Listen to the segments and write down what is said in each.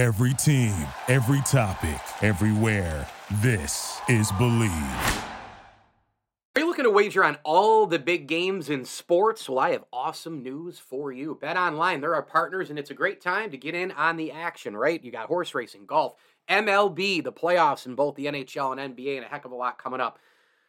Every team, every topic, everywhere. This is Bleav. Are you looking to wager on all the big games in sports? Well, I have awesome news for you. Bet online, they're our partners, and it's a great time to get in on the action, right? You got horse racing, golf, MLB, the playoffs in both the NHL and NBA, and a heck of a lot coming up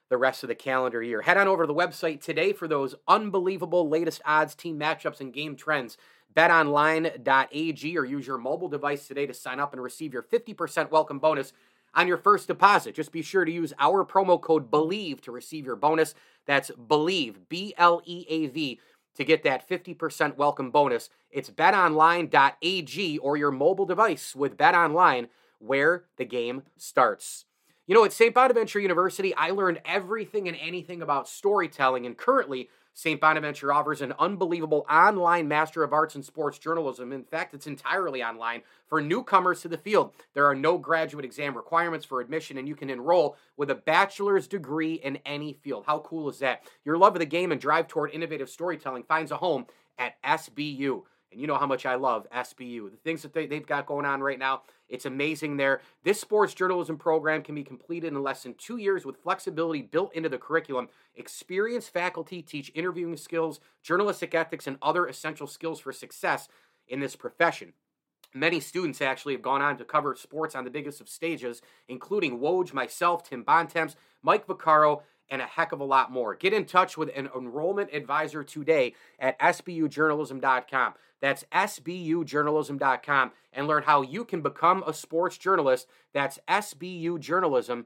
the rest of the calendar year. Head on over to the website today for those unbelievable latest odds, team matchups, and game trends betonline.ag or use your mobile device today to sign up and receive your 50% welcome bonus on your first deposit. Just be sure to use our promo code BLEAV to receive your bonus. That's BLEAV, B L E A V, to get that 50% welcome bonus. It's betonline.ag or your mobile device with BetOnline where the game starts. You know, at St. Bonaventure University, I learned everything and anything about storytelling, and currently, St. Bonaventure offers an unbelievable online Master of Arts in Sports Journalism. In fact, it's entirely online for newcomers to the field. There are no graduate exam requirements for admission, and you can enroll with a bachelor's degree in any field. How cool is that? Your love of the game and drive toward innovative storytelling finds a home at SBU. And you know how much I love SBU. The things that they, they've got going on right now, it's amazing there. This sports journalism program can be completed in less than two years with flexibility built into the curriculum. Experienced faculty teach interviewing skills, journalistic ethics, and other essential skills for success in this profession. Many students actually have gone on to cover sports on the biggest of stages, including Woj, myself, Tim Bontemps, Mike Vaccaro, and a heck of a lot more. Get in touch with an enrollment advisor today at sbujournalism.com. That's sbujournalism.com and learn how you can become a sports journalist. That's sbujournalism.com.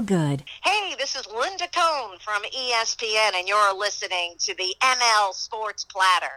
good. Hey, this is Linda Cohn from ESPN, and you're listening to the ML Sports Platter.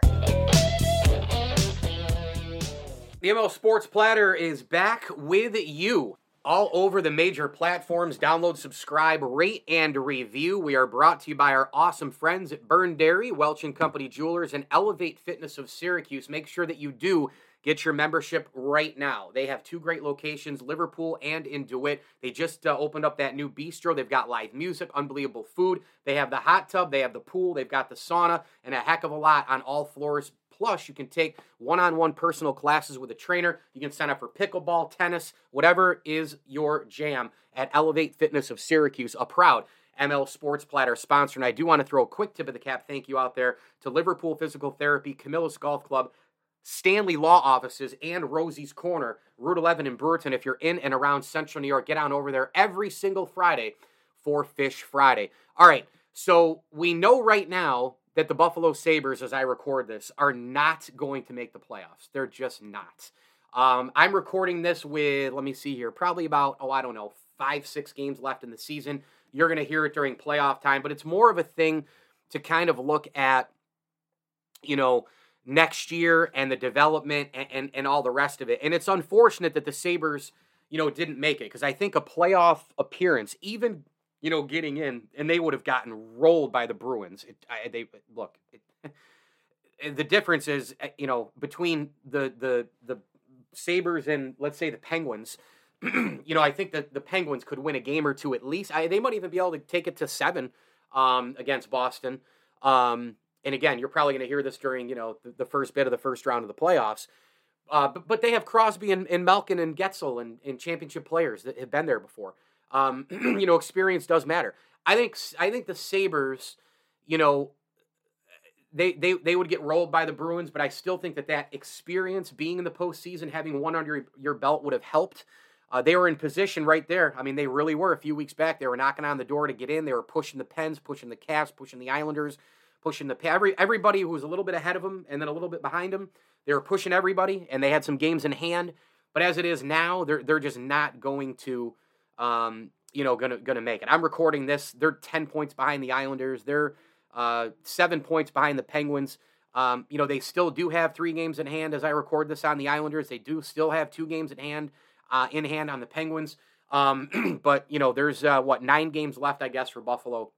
The ML Sports Platter is back with you all over the major platforms. Download, subscribe, rate, and review. We are brought to you by our awesome friends at Byrne Dairy, Welch and Company Jewelers, and Elevate Fitness of Syracuse. Make sure that you do get your membership right now. They have two great locations, Liverpool and in DeWitt. They just uh, opened up that new bistro. They've got live music, unbelievable food. They have the hot tub, they have the pool, they've got the sauna, and a heck of a lot on all floors. Plus, you can take one on one personal classes with a trainer. You can sign up for pickleball, tennis, whatever is your jam at Elevate Fitness of Syracuse, a proud ML Sports Platter sponsor. And I do want to throw a quick tip of the cap thank you out there to Liverpool Physical Therapy, Camillus Golf Club, Stanley Law Offices, and Rosie's Corner, Route 11 in Brewerton. If you're in and around Central New York, get on over there every single Friday for Fish Friday. All right, so we know right now that the Buffalo Sabres, as I record this, are not going to make the playoffs. They're just not. Um, I'm recording this with, let me see here, probably about, oh, I don't know, five, six games left in the season. You're going to hear it during playoff time, but it's more of a thing to kind of look at, you know, next year and the development and, and, and all the rest of it. And it's unfortunate that the Sabres, you know, didn't make it because I think a playoff appearance, even, you know, getting in, and they would have gotten rolled by the Bruins. It, I, they look, it, the difference is, uh, you know, between the the the Sabres and let's say the Penguins. you know, I think that the Penguins could win a game or two at least. I, they might even be able to take it to seven um, against Boston. Um, and again, you're probably going to hear this during you know the, the, first bit of the first round of the playoffs. Uh, but, but they have Crosby and, and Malkin and Guentzel and, and championship players that have been there before. Um, you know, experience does matter. I think I think the Sabres, you know, they, they they would get rolled by the Bruins, but I still think that that experience, being in the postseason, having one under your belt, would have helped. Uh, they were in position right there. I mean, they really were. A few weeks back, they were knocking on the door to get in. They were pushing the Pens, pushing the Caps, pushing the Islanders, pushing the every everybody who was a little bit ahead of them and then a little bit behind them. They were pushing everybody, and they had some games in hand. But as it is now, they're they're just not going to, um, you know, gonna gonna make it. I'm recording this. They're ten points behind the Islanders. They're uh, seven points behind the Penguins. Um, you know, they still do have three games in hand as I record this on the Islanders. They do still have two games in hand, uh, in hand on the Penguins. Um, but you know, there's uh, what nine games left, I guess, for Buffalo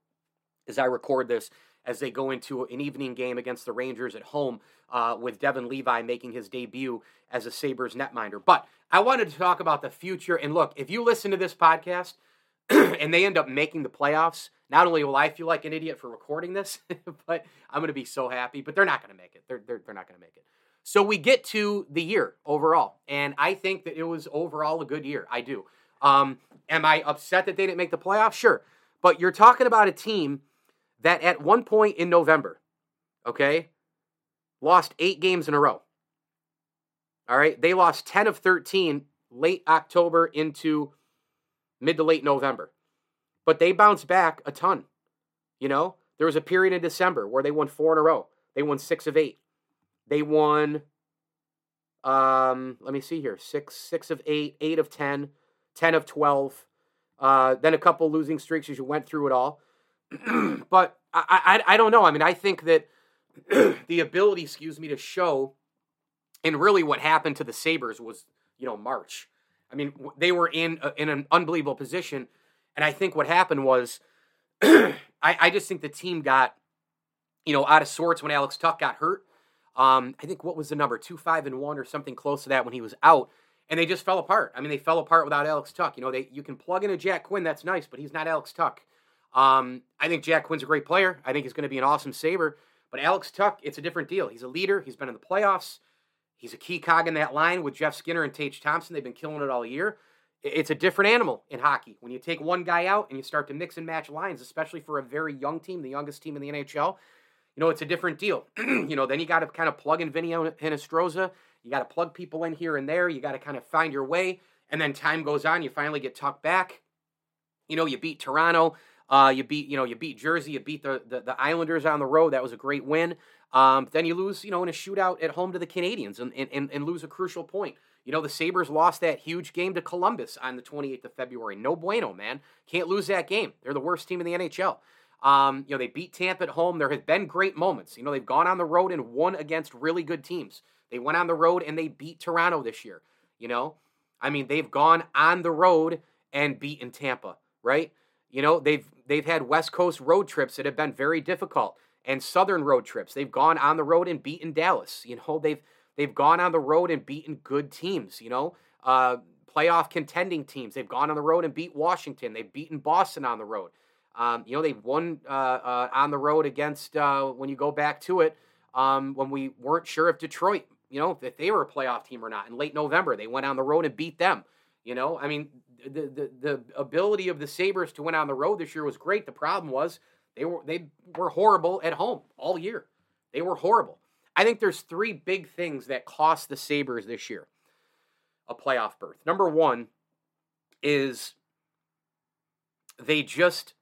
as I record this, as they go into an evening game against the Rangers at home, uh, with Devon Levi making his debut as a Sabres netminder. But I wanted to talk about the future. And look, if you listen to this podcast and they end up making the playoffs, not only will I feel like an idiot for recording this, but I'm going to be so happy. But they're not going to make it. They're, they're, they're not going to make it. So we get to the year overall, and I think that it was overall a good year. I do. Um, am I upset that they didn't make the playoffs? Sure. But you're talking about a team that at one point in November, okay, lost eight games in a row. All right. They lost 10 of 13 late October into mid to late November. But they bounced back a ton. You know, there was a period in December where they won four in a row. They won six of eight. They won, um, let me see here, six, six of eight, eight of 10, 10 of 12. Uh, then a couple losing streaks as you went through it all. but I, I, I don't know. I mean, I think that the ability, excuse me, to show, and really what happened to the Sabres was, you know, March. I mean, they were in a, in an unbelievable position, and I think what happened was, I, I just think the team got, you know, out of sorts when Alex Tuch got hurt. Um, I think what was the number two, five, and one, or something close to that when he was out, and they just fell apart. I mean, they fell apart without Alex Tuch. You know, they you can plug in a Jack Quinn, that's nice, but he's not Alex Tuch. Um, I think Jack Quinn's a great player. I think he's going to be an awesome Sabre. But Alex Tuch, it's a different deal. He's a leader. He's been in the playoffs. He's a key cog in that line with Jeff Skinner and Tage Thompson. They've been killing it all year. It's a different animal in hockey. When you take one guy out and you start to mix and match lines, especially for a very young team, the youngest team in the NHL, you know, it's a different deal. you know, then you got to kind of plug in Vinny Hinostroza. You got to plug people in here and there. You got to kind of find your way. And then time goes on. You finally get tucked back. You know, you beat Toronto. Uh, you beat, you know, you beat Jersey, you beat the, the, the Islanders on the road. That was a great win. Um, then you lose, you know, in a shootout at home to the Canadiens and, and, and lose a crucial point. You know, the Sabres lost that huge game to Columbus on the 28th of February. No bueno, man. Can't lose that game. They're the worst team in the NHL. Um, you know, they beat Tampa at home. There have been great moments. You know, they've gone on the road and won against really good teams. They went on the road and they beat Toronto this year. You know, I mean, they've gone on the road and beaten Tampa, right? You know, they've they've had West Coast road trips that have been very difficult and southern road trips. They've gone on the road and beaten Dallas. You know, they've they've gone on the road and beaten good teams, you know, uh, playoff contending teams. They've gone on the road and beat Washington. They've beaten Boston on the road. Um, you know, they've won uh, uh, on the road against uh, when you go back to it um, when we weren't sure if Detroit, you know, if they were a playoff team or not. In late November, they went on the road and beat them. You know, I mean, the, the, the ability of the Sabres to win on the road this year was great. The problem was they were they were horrible at home all year. They were horrible. I think there's three big things that cost the Sabres this year a playoff berth. Number one is they just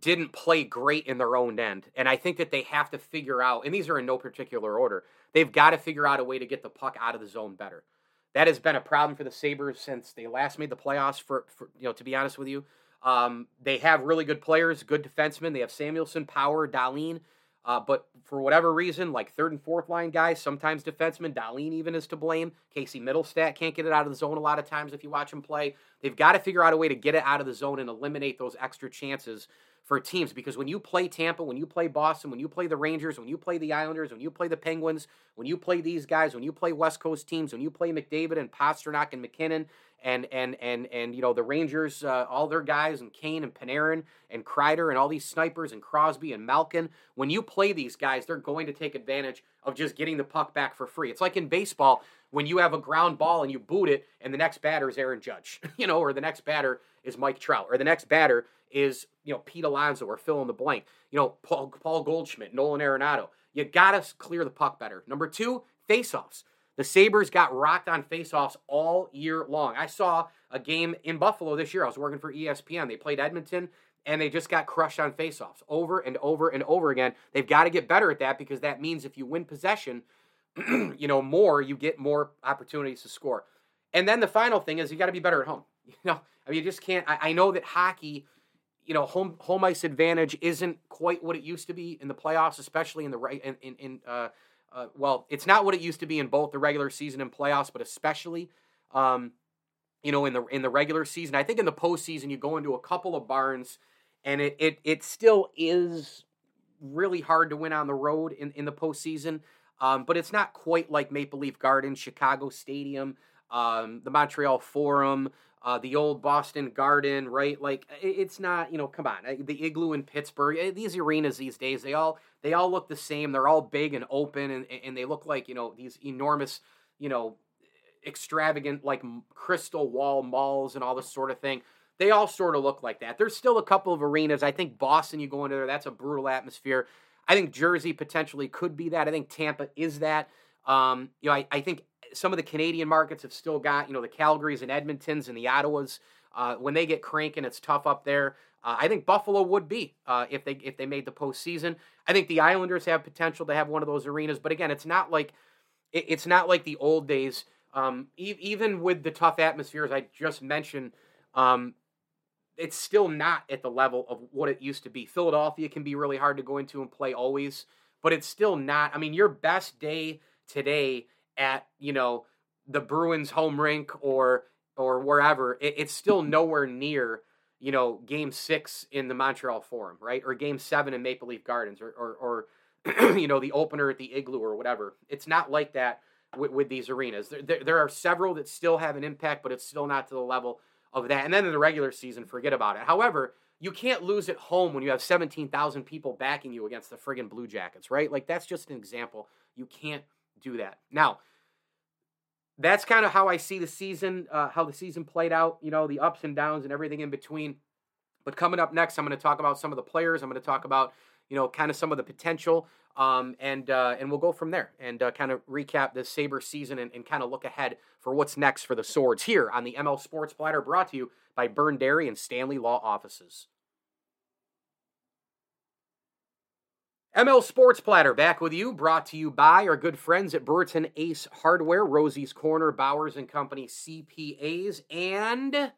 didn't play great in their own end. And I think that they have to figure out, and these are in no particular order, they've got to figure out a way to get the puck out of the zone better. That has been a problem for the Sabres since they last made the playoffs. For, for you know, to be honest with you, um, they have really good players, good defensemen. They have Samuelsson, Power, Dahlin. Uh, but for whatever reason, like third and fourth line guys, sometimes defensemen, Dahlin even is to blame. Casey Mittelstadt can't get it out of the zone a lot of times if you watch him play. They've got to figure out a way to get it out of the zone and eliminate those extra chances for teams because when you play Tampa, when you play Boston, when you play the Rangers, when you play the Islanders, when you play the Penguins, when you play these guys, when you play West Coast teams, when you play McDavid and Pastrnak and MacKinnon and and and and you know the Rangers, uh, all their guys and Kane and Panarin and Kreider and all these snipers and Crosby and Malkin, when you play these guys, they're going to take advantage of just getting the puck back for free. It's like in baseball when you have a ground ball and you boot it, and the next batter is Aaron Judge, you know, or the next batter is Mike Trout, or the next batter is you know Pete Alonso or fill in the blank. You know Paul, Paul Goldschmidt, Nolan Arenado. You got to clear the puck better. Number two, faceoffs. The Sabres got rocked on faceoffs all year long. I saw a game in Buffalo this year. I was working for ESPN. They played Edmonton and they just got crushed on faceoffs over and over and over again. They've got to get better at that because that means if you win possession, you know, more, you get more opportunities to score. And then the final thing is you got to be better at home. You know, I mean, you just can't. I, I know that hockey you know, home home ice advantage isn't quite what it used to be in the playoffs, especially in the right in in, in uh, uh, well, it's not what it used to be in both the regular season and playoffs, but especially, um, you know, in the in the regular season. I think in the postseason, you go into a couple of barns, and it it it still is really hard to win on the road in in the postseason. Um, but it's not quite like Maple Leaf Garden, Chicago Stadium, um, the Montreal Forum, uh, the old Boston Garden, right? Like it's not, you know, come on, the Igloo in Pittsburgh. Eh, these arenas these days, they all they all look the same. They're all big and open, and and they look like you know these enormous, you know, extravagant like crystal wall malls and all this sort of thing. They all sort of look like that. There's still a couple of arenas. I think Boston, you go into there, that's a brutal atmosphere. I think Jersey potentially could be that. I think Tampa is that. Um, you know, I, I think some of the Canadian markets have still got, you know, the Calgarys and Edmontons and the Ottawas. Uh, when they get cranking, it's tough up there. Uh, I think Buffalo would be uh, if they if they made the postseason. I think the Islanders have potential to have one of those arenas, but again, it's not like it, it's not like the old days. Um, e- even with the tough atmospheres I just mentioned, um, it's still not at the level of what it used to be. Philadelphia can be really hard to go into and play always, but it's still not. I mean, your best day today at you know the Bruins home rink or or wherever, it, it's still nowhere near you know Game Six in the Montreal Forum, right, or Game Seven in Maple Leaf Gardens, or or, or you know the opener at the Igloo or whatever. It's not like that with, with these arenas. There, there, there are several that still have an impact, but it's still not to the level of that. And then in the regular season, forget about it. However, you can't lose at home when you have 17,000 people backing you against the friggin' Blue Jackets, right? Like, that's just an example. You can't do that. Now, that's kind of how I see the season, uh, how the season played out, you know, the ups and downs and everything in between. But coming up next, I'm going to talk about some of the players. I'm going to talk about, you know, kind of some of the potential, um, and uh, and we'll go from there and uh, kind of recap the Sabre season and, and kind of look ahead for what's next for the Swords here on the ML Sports Platter, brought to you by Byrne Dairy and Stanley Law Offices. ML Sports Platter back with you, brought to you by our good friends at Brewerton Ace Hardware, Rosie's Corner, Bowers and Company CPAs, and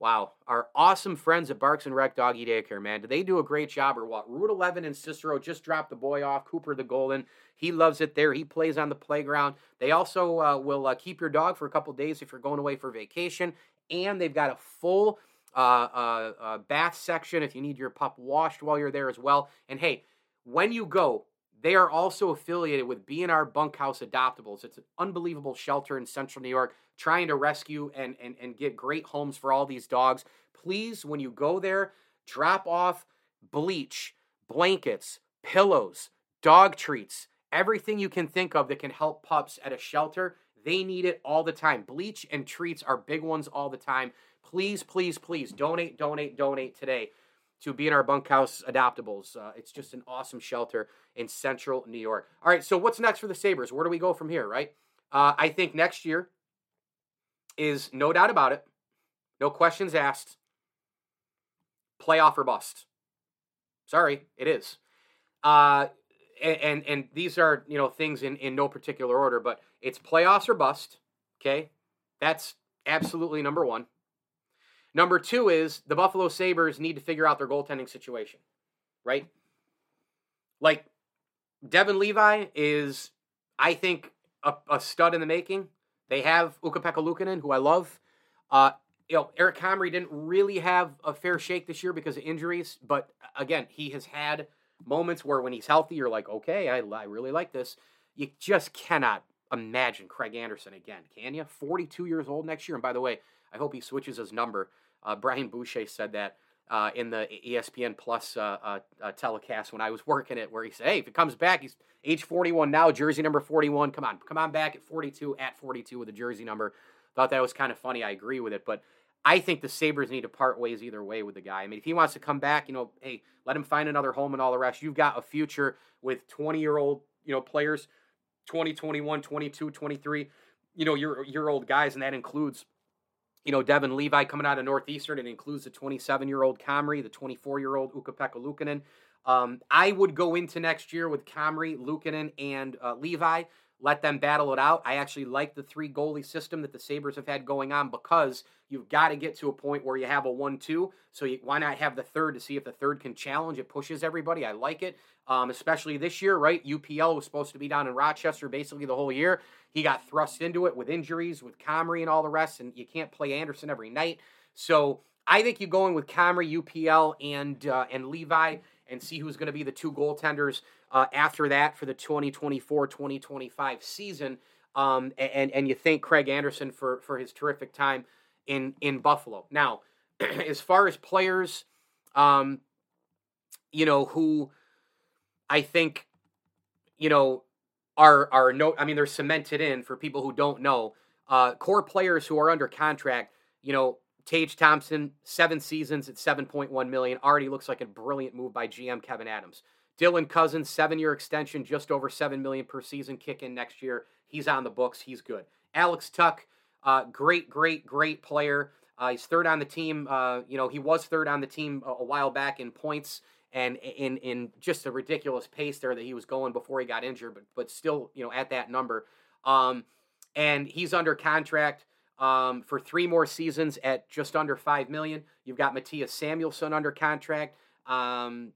wow, our awesome friends at Barks and Rec Doggy Daycare, man. Do they do a great job or what? Route 11 and Cicero just dropped the boy off, Cooper the Golden. He loves it there. He plays on the playground. They also uh, will uh, keep your dog for a couple days if you're going away for vacation, and they've got a full uh, uh, uh bath section if you need your pup washed while you're there as well. And hey, when you go, they are also affiliated with B&R Bunkhouse Adoptables. It's an unbelievable shelter in central New York trying to rescue and, and, and get great homes for all these dogs. Please, when you go there, drop off bleach, blankets, pillows, dog treats, everything you can think of that can help pups at a shelter. They need it all the time. Bleach and treats are big ones all the time. Please, please, please donate, donate, donate today to B&R Bunkhouse Adoptables. Uh, it's just an awesome shelter in central New York. All right, so what's next for the Sabres? Where do we go from here, right? Uh, I think next year is no doubt about it, no questions asked, playoff or bust. Sorry, it is. Uh, and, and, and these are you know things in in no particular order, but it's playoffs or bust. Okay, that's absolutely number one. Number two is the Buffalo Sabres need to figure out their goaltending situation, right? Like, Devon Levi is, I think, a, a stud in the making. They have Ukko-Pekka Luukkonen, who I love. Uh, you know, Eric Comrie didn't really have a fair shake this year because of injuries, but again, he has had moments where when he's healthy, you're like, okay, I, I really like this. You just cannot imagine Craig Anderson again, can you? 42 years old next year. And by the way, I hope he switches his number uh, Brian Boucher said that uh, in the ESPN Plus uh, uh, uh, telecast when I was working it, where he said, "Hey, if it comes back, he's age 41 now, jersey number 41. Come on, come on back at 42, at 42 with a jersey number." Thought that was kind of funny. I agree with it, but I think the Sabres need to part ways either way with the guy. I mean, if he wants to come back, you know, hey, let him find another home and all the rest. You've got a future with 20 year old, you know, players, 20, 21, 22, 23, you know, your your old guys, and that includes you know, Devon Levi coming out of Northeastern. It includes the 27 year old Comrie, the 24 year old Ukko-Pekka Luukkonen. Um, I would go into next year with Comrie, Luukkonen, and uh, Levi. Let them battle it out. I actually like the three goalie system that the Sabres have had going on because you've got to get to a point where you have a 1 2. So you, why not have the third to see if the third can challenge? It pushes everybody. I like it, um, especially this year, right? UPL was supposed to be down in Rochester basically the whole year. He got thrust into it with injuries, with Comrie and all the rest, and you can't play Anderson every night. So I think you go in with Comrie, UPL, and uh, and Levi, and see who's going to be the two goaltenders uh, after that for the 2024-2025 season. Um, and and you thank Craig Anderson for for his terrific time in in Buffalo. Now, as far as players, um, you know who I think you know are are no. I mean, they're cemented in for people who don't know. Uh, core players who are under contract. You know, Tage Thompson, seven seasons at 7.1 million, already looks like a brilliant move by GM Kevyn Adams. Dylan Cozens, seven-year extension, just over seven million per season, kick in next year. He's on the books. He's good. Alex Tuch, uh, great, great, great player. Uh, he's third on the team. Uh, you know, he was third on the team a, a, while back in points and in in just a ridiculous pace there that he was going before he got injured, but but still, you know, at that number. Um, and he's under contract um, for three more seasons at just under five million. You've got Mattias Samuelsson under contract um,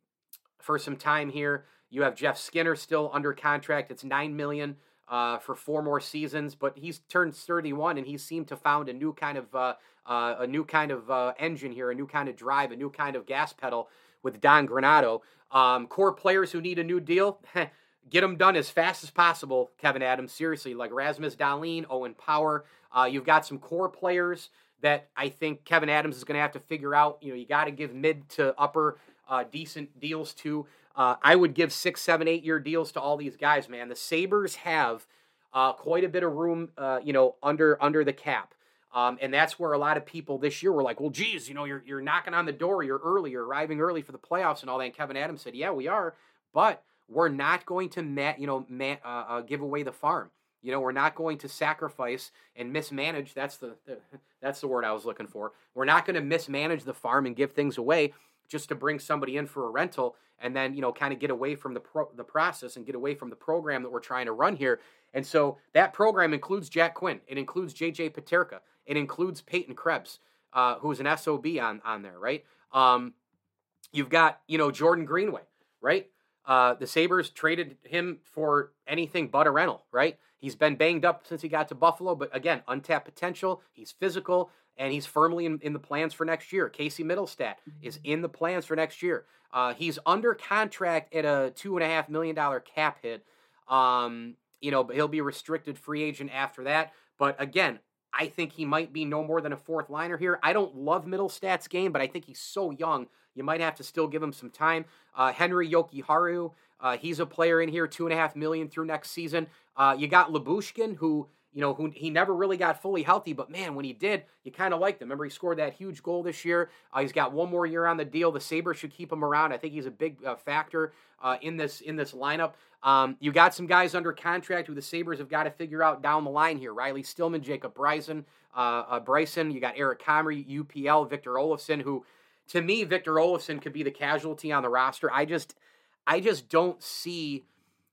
for some time here. You have Jeff Skinner still under contract. It's nine million uh, for four more seasons, but he's turned 31 and he seemed to found a new kind of uh, uh, a new kind of uh, engine here, a new kind of drive, a new kind of gas pedal with Don Granato. Um, core players who need a new deal. get them done as fast as possible, Kevyn Adams. Seriously, like Rasmus Dahlin, Owen Power. Uh, you've got some core players that I think Kevyn Adams is going to have to figure out. You know, you got to give mid to upper uh, decent deals to. Uh, I would give six, seven, eight year deals to all these guys, man. The Sabres have uh, quite a bit of room, uh, you know, under under the cap. Um, and that's where a lot of people this year were like, well, geez, you know, you're, you're knocking on the door, you're early, you're arriving early for the playoffs and all that. And Kevyn Adams said, yeah, we are, but we're not going to, ma- you know, ma- uh, uh, give away the farm. You know, we're not going to sacrifice and mismanage. That's the that's the word I was looking for. We're not going to mismanage the farm and give things away just to bring somebody in for a rental and then you know kind of get away from the pro- the process and get away from the program that we're trying to run here. And so that program includes Jack Quinn. It includes JJ Peterka, It includes Peyton Krebs, uh, who's an SOB on on there, right? Um, you've got you know Jordan Greenway, right? Uh, the Sabres traded him for anything but a rental, right? He's been banged up since he got to Buffalo, but again, untapped potential. He's physical, and he's firmly in, in the plans for next year. Casey Mittelstadt is in the plans for next year. Uh, he's under contract at a two and a half million dollar cap hit. Um, you know, but he'll be restricted free agent after that. But again, I think he might be no more than a fourth liner here. I don't love Mittelstadt's game, but I think he's so young. You might have to still give him some time. Uh, Henri Jokiharju, uh, he's a player in here, two and a half million through next season. Uh, you got Lyubushkin, who you know, who he never really got fully healthy, but man, when he did, you kind of liked him. Remember, he scored that huge goal this year. Uh, he's got one more year on the deal. The Sabres should keep him around. I think he's a big uh, factor uh, in this in this lineup. Um, you got some guys under contract who the Sabres have got to figure out down the line here. Riley Stillman, Jacob Bryson, uh, uh, Bryson. You got Eric Comrie, UPL, Victor Olofsson, who, to me, Victor Olofsson could be the casualty on the roster. I just, I just don't see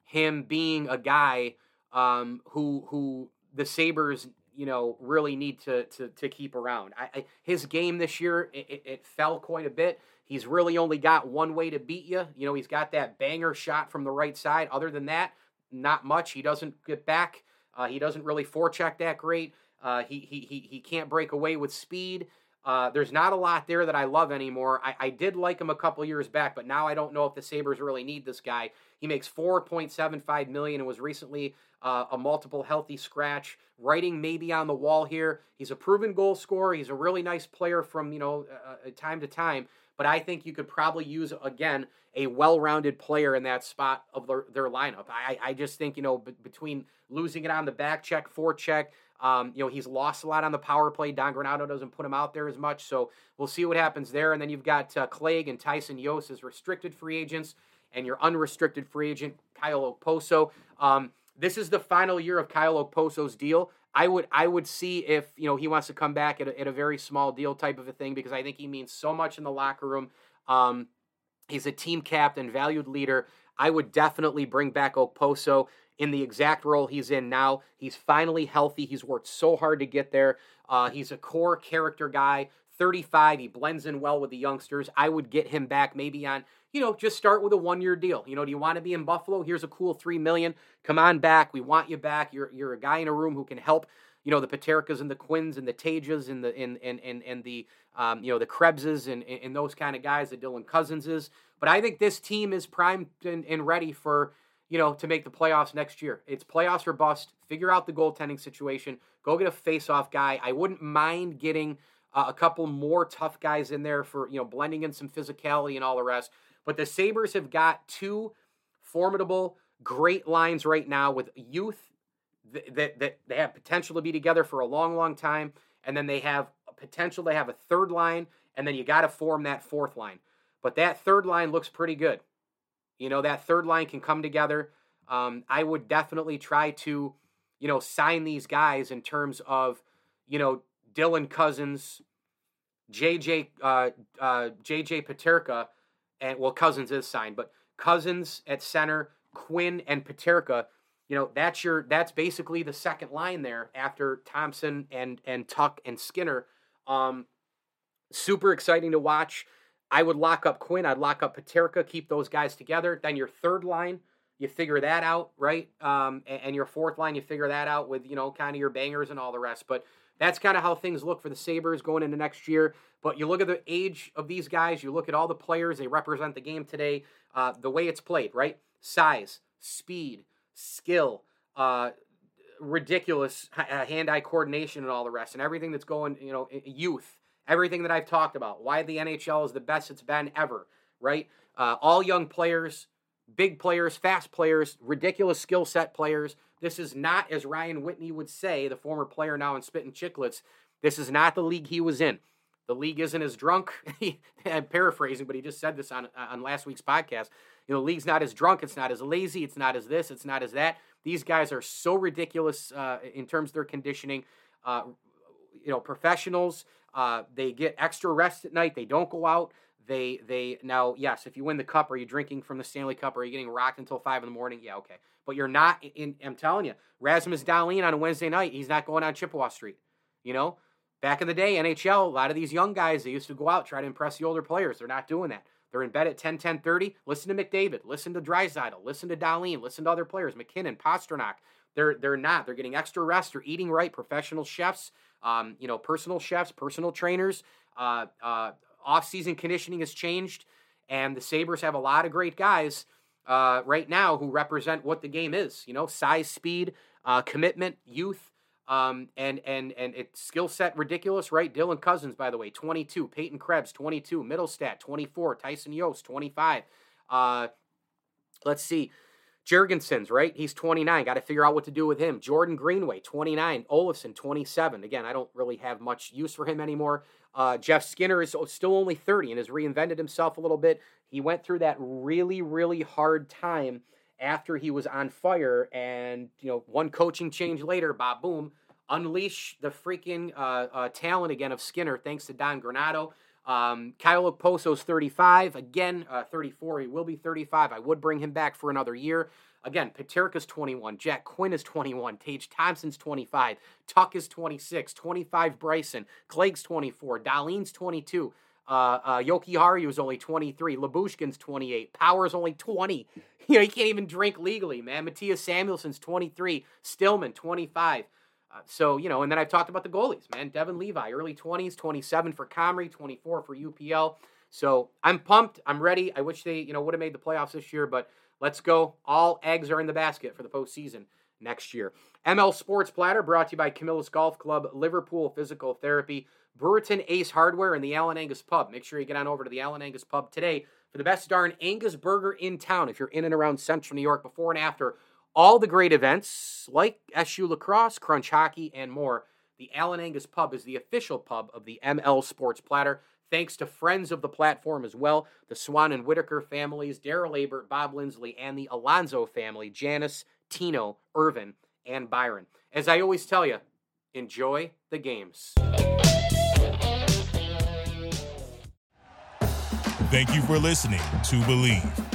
him being a guy um, who who the Sabres, you know, really need to to, to keep around. I, I, his game this year, it, it, fell quite a bit. He's really only got one way to beat you. You know, he's got that banger shot from the right side. Other than that, not much. He doesn't get back. Uh, he doesn't really forecheck that great. Uh, he, he, he, he can't break away with speed. Uh, there's not a lot there that I love anymore. I, I did like him a couple years back, but now I don't know if the Sabres really need this guy. He makes 4.75 million and was recently uh, a multiple healthy scratch. Writing maybe on the wall here. He's a proven goal scorer. He's a really nice player from you know uh, uh time to time. But I think you could probably use again a well-rounded player in that spot of their, their lineup. I, I just think you know b- between losing it on the back check, forecheck, um, you know, he's lost a lot on the power play. Don Granato doesn't put him out there as much. So we'll see what happens there. And then you've got uh, Clague and Tyson Jost as restricted free agents, and your unrestricted free agent, Kyle Okposo. Um, this is the final year of Kyle Okposo's deal. I would I would see if you know he wants to come back at a, at a very small deal type of a thing because I think he means so much in the locker room. Um, he's a team captain, valued leader. I would definitely bring back Okposo in the exact role he's in now. He's finally healthy. He's worked so hard to get there. Uh, he's a core character guy. 35. He blends in well with the youngsters. I would get him back maybe on, you know, just start with a one year deal. You know, do you want to be in Buffalo? Here's a cool three million. Come on back. We want you back. You're you're a guy in a room who can help. You know the Peterkas and the Quinns and the Tages and the and and and, and the um, you know the Krebses and, and those kind of guys that Dylan Cozens is. But I think this team is primed and, and ready for you know to make the playoffs next year. It's playoffs or bust. Figure out the goaltending situation. Go get a face-off guy. I wouldn't mind getting uh, a couple more tough guys in there for you know blending in some physicality and all the rest. But the Sabres have got two formidable, great lines right now with youth that, that, that they have potential to be together for a long, long time, and then they have potential to have a third line, and then you got to form that fourth line. But that third line looks pretty good. You know that third line can come together. Um, I would definitely try to, you know, sign these guys in terms of, you know, Dylan Cozens, JJ uh, uh, JJ Peterka, and well Cozens is signed, but Cozens at center, Quinn and Peterka. You know that's your that's basically the second line there after Thompson and and Tuch and Skinner. Um, super exciting to watch. I would lock up Quinn. I'd lock up Peterka. Keep those guys together. Then your third line, you figure that out, right? Um, and, and your fourth line, you figure that out with you know kind of your bangers and all the rest. But that's kind of how things look for the Sabres going into next year. But you look at the age of these guys, you look at all the players, they represent the game today, uh, the way it's played, right? Size, speed, skill, uh, ridiculous uh, hand eye coordination, and all the rest, and everything that's going, you know, youth, everything that I've talked about, why the NHL is the best it's been ever, right? Uh, all young players, big players, fast players, ridiculous skill set players. This is not, as Ryan Whitney would say, the former player now in Spittin' Chicklets, this is not the league he was in. The league isn't as drunk. I'm paraphrasing, but he just said this on, on last week's podcast. You know, the league's not as drunk. It's not as lazy. It's not as this. It's not as that. These guys are so ridiculous uh, in terms of their conditioning. Uh, you know, professionals. Uh, they get extra rest at night. They don't go out. They they now yes, if you win the cup, are you drinking from the Stanley Cup? Are you getting rocked until five in the morning? Yeah, okay. But you're not in. I'm telling you, Rasmus Dahlin on a Wednesday night, he's not going on Chippewa Street. You know, back in the day, NHL, a lot of these young guys they used to go out try to impress the older players. They're not doing that. They're in bed at 10, 10, 30. Listen to McDavid. Listen to Draisaitl. Listen to Dahlin. Listen to other players. MacKinnon, Pastrnak. They're they're not. They're getting extra rest. They're eating right. Professional chefs, um, you know, personal chefs, personal trainers. Uh, uh, off-season conditioning has changed, and the Sabres have a lot of great guys uh, right now who represent what the game is. You know, size, speed, uh, commitment, youth, um, and and and it's skill set ridiculous, right? Dylan Cozens, by the way, 22. Peyton Krebs, 22. Mittelstadt, 24. Tyson Jost, 25. Uh, let's see. Girgensons, right? He's 29. Got to figure out what to do with him. Jordan Greenway, 29. Olofsson, 27. Again, I don't really have much use for him anymore. Uh, Jeff Skinner is still only 30 and has reinvented himself a little bit. He went through that really, really hard time after he was on fire, and you know, one coaching change later, Bob Boom, unleash the freaking uh, uh, talent again of Skinner, thanks to Don Granato. Um, Kyle Okposo's 35, again, uh, 34. He will be 35. I would bring him back for another year. Again, Peterka's 21, Jack Quinn is 21, Tage Thompson's 25, Tuch is 26, 25 Bryson, Clague's 24, Dahlin's 22, uh, uh, Jokiharju is only 23, Lyubushkin's 28, Power's only 20. You know, he can't even drink legally, man. Mattias Samuelsson's 23, Stillman 25. Uh, so, you know, and then I've talked about the goalies, man. Devon Levi, early 20s, 27 for Comrie, 24 for UPL. So I'm pumped. I'm ready. I wish they, you know, would have made the playoffs this year, but Let's go. All eggs are in the basket for the postseason next year. ML Sports Platter brought to you by Camillus Golf Club, Liverpool Physical Therapy, Brewerton Ace Hardware, and the Allen Angus Pub. Make sure you get on over to the Allen Angus Pub today for the best darn Angus burger in town if you're in and around central New York before and after all the great events like SU Lacrosse, Crunch Hockey, and more. The Allen Angus Pub is the official pub of the ML Sports Platter. Thanks to friends of the platform as well, the Swan and Whitaker families, Daryl Aber, Bob Lindsley, and the Alonzo family, Janice, Tino, Irvin, and Byron. As I always tell you, enjoy the games. Thank you for listening to Bleav.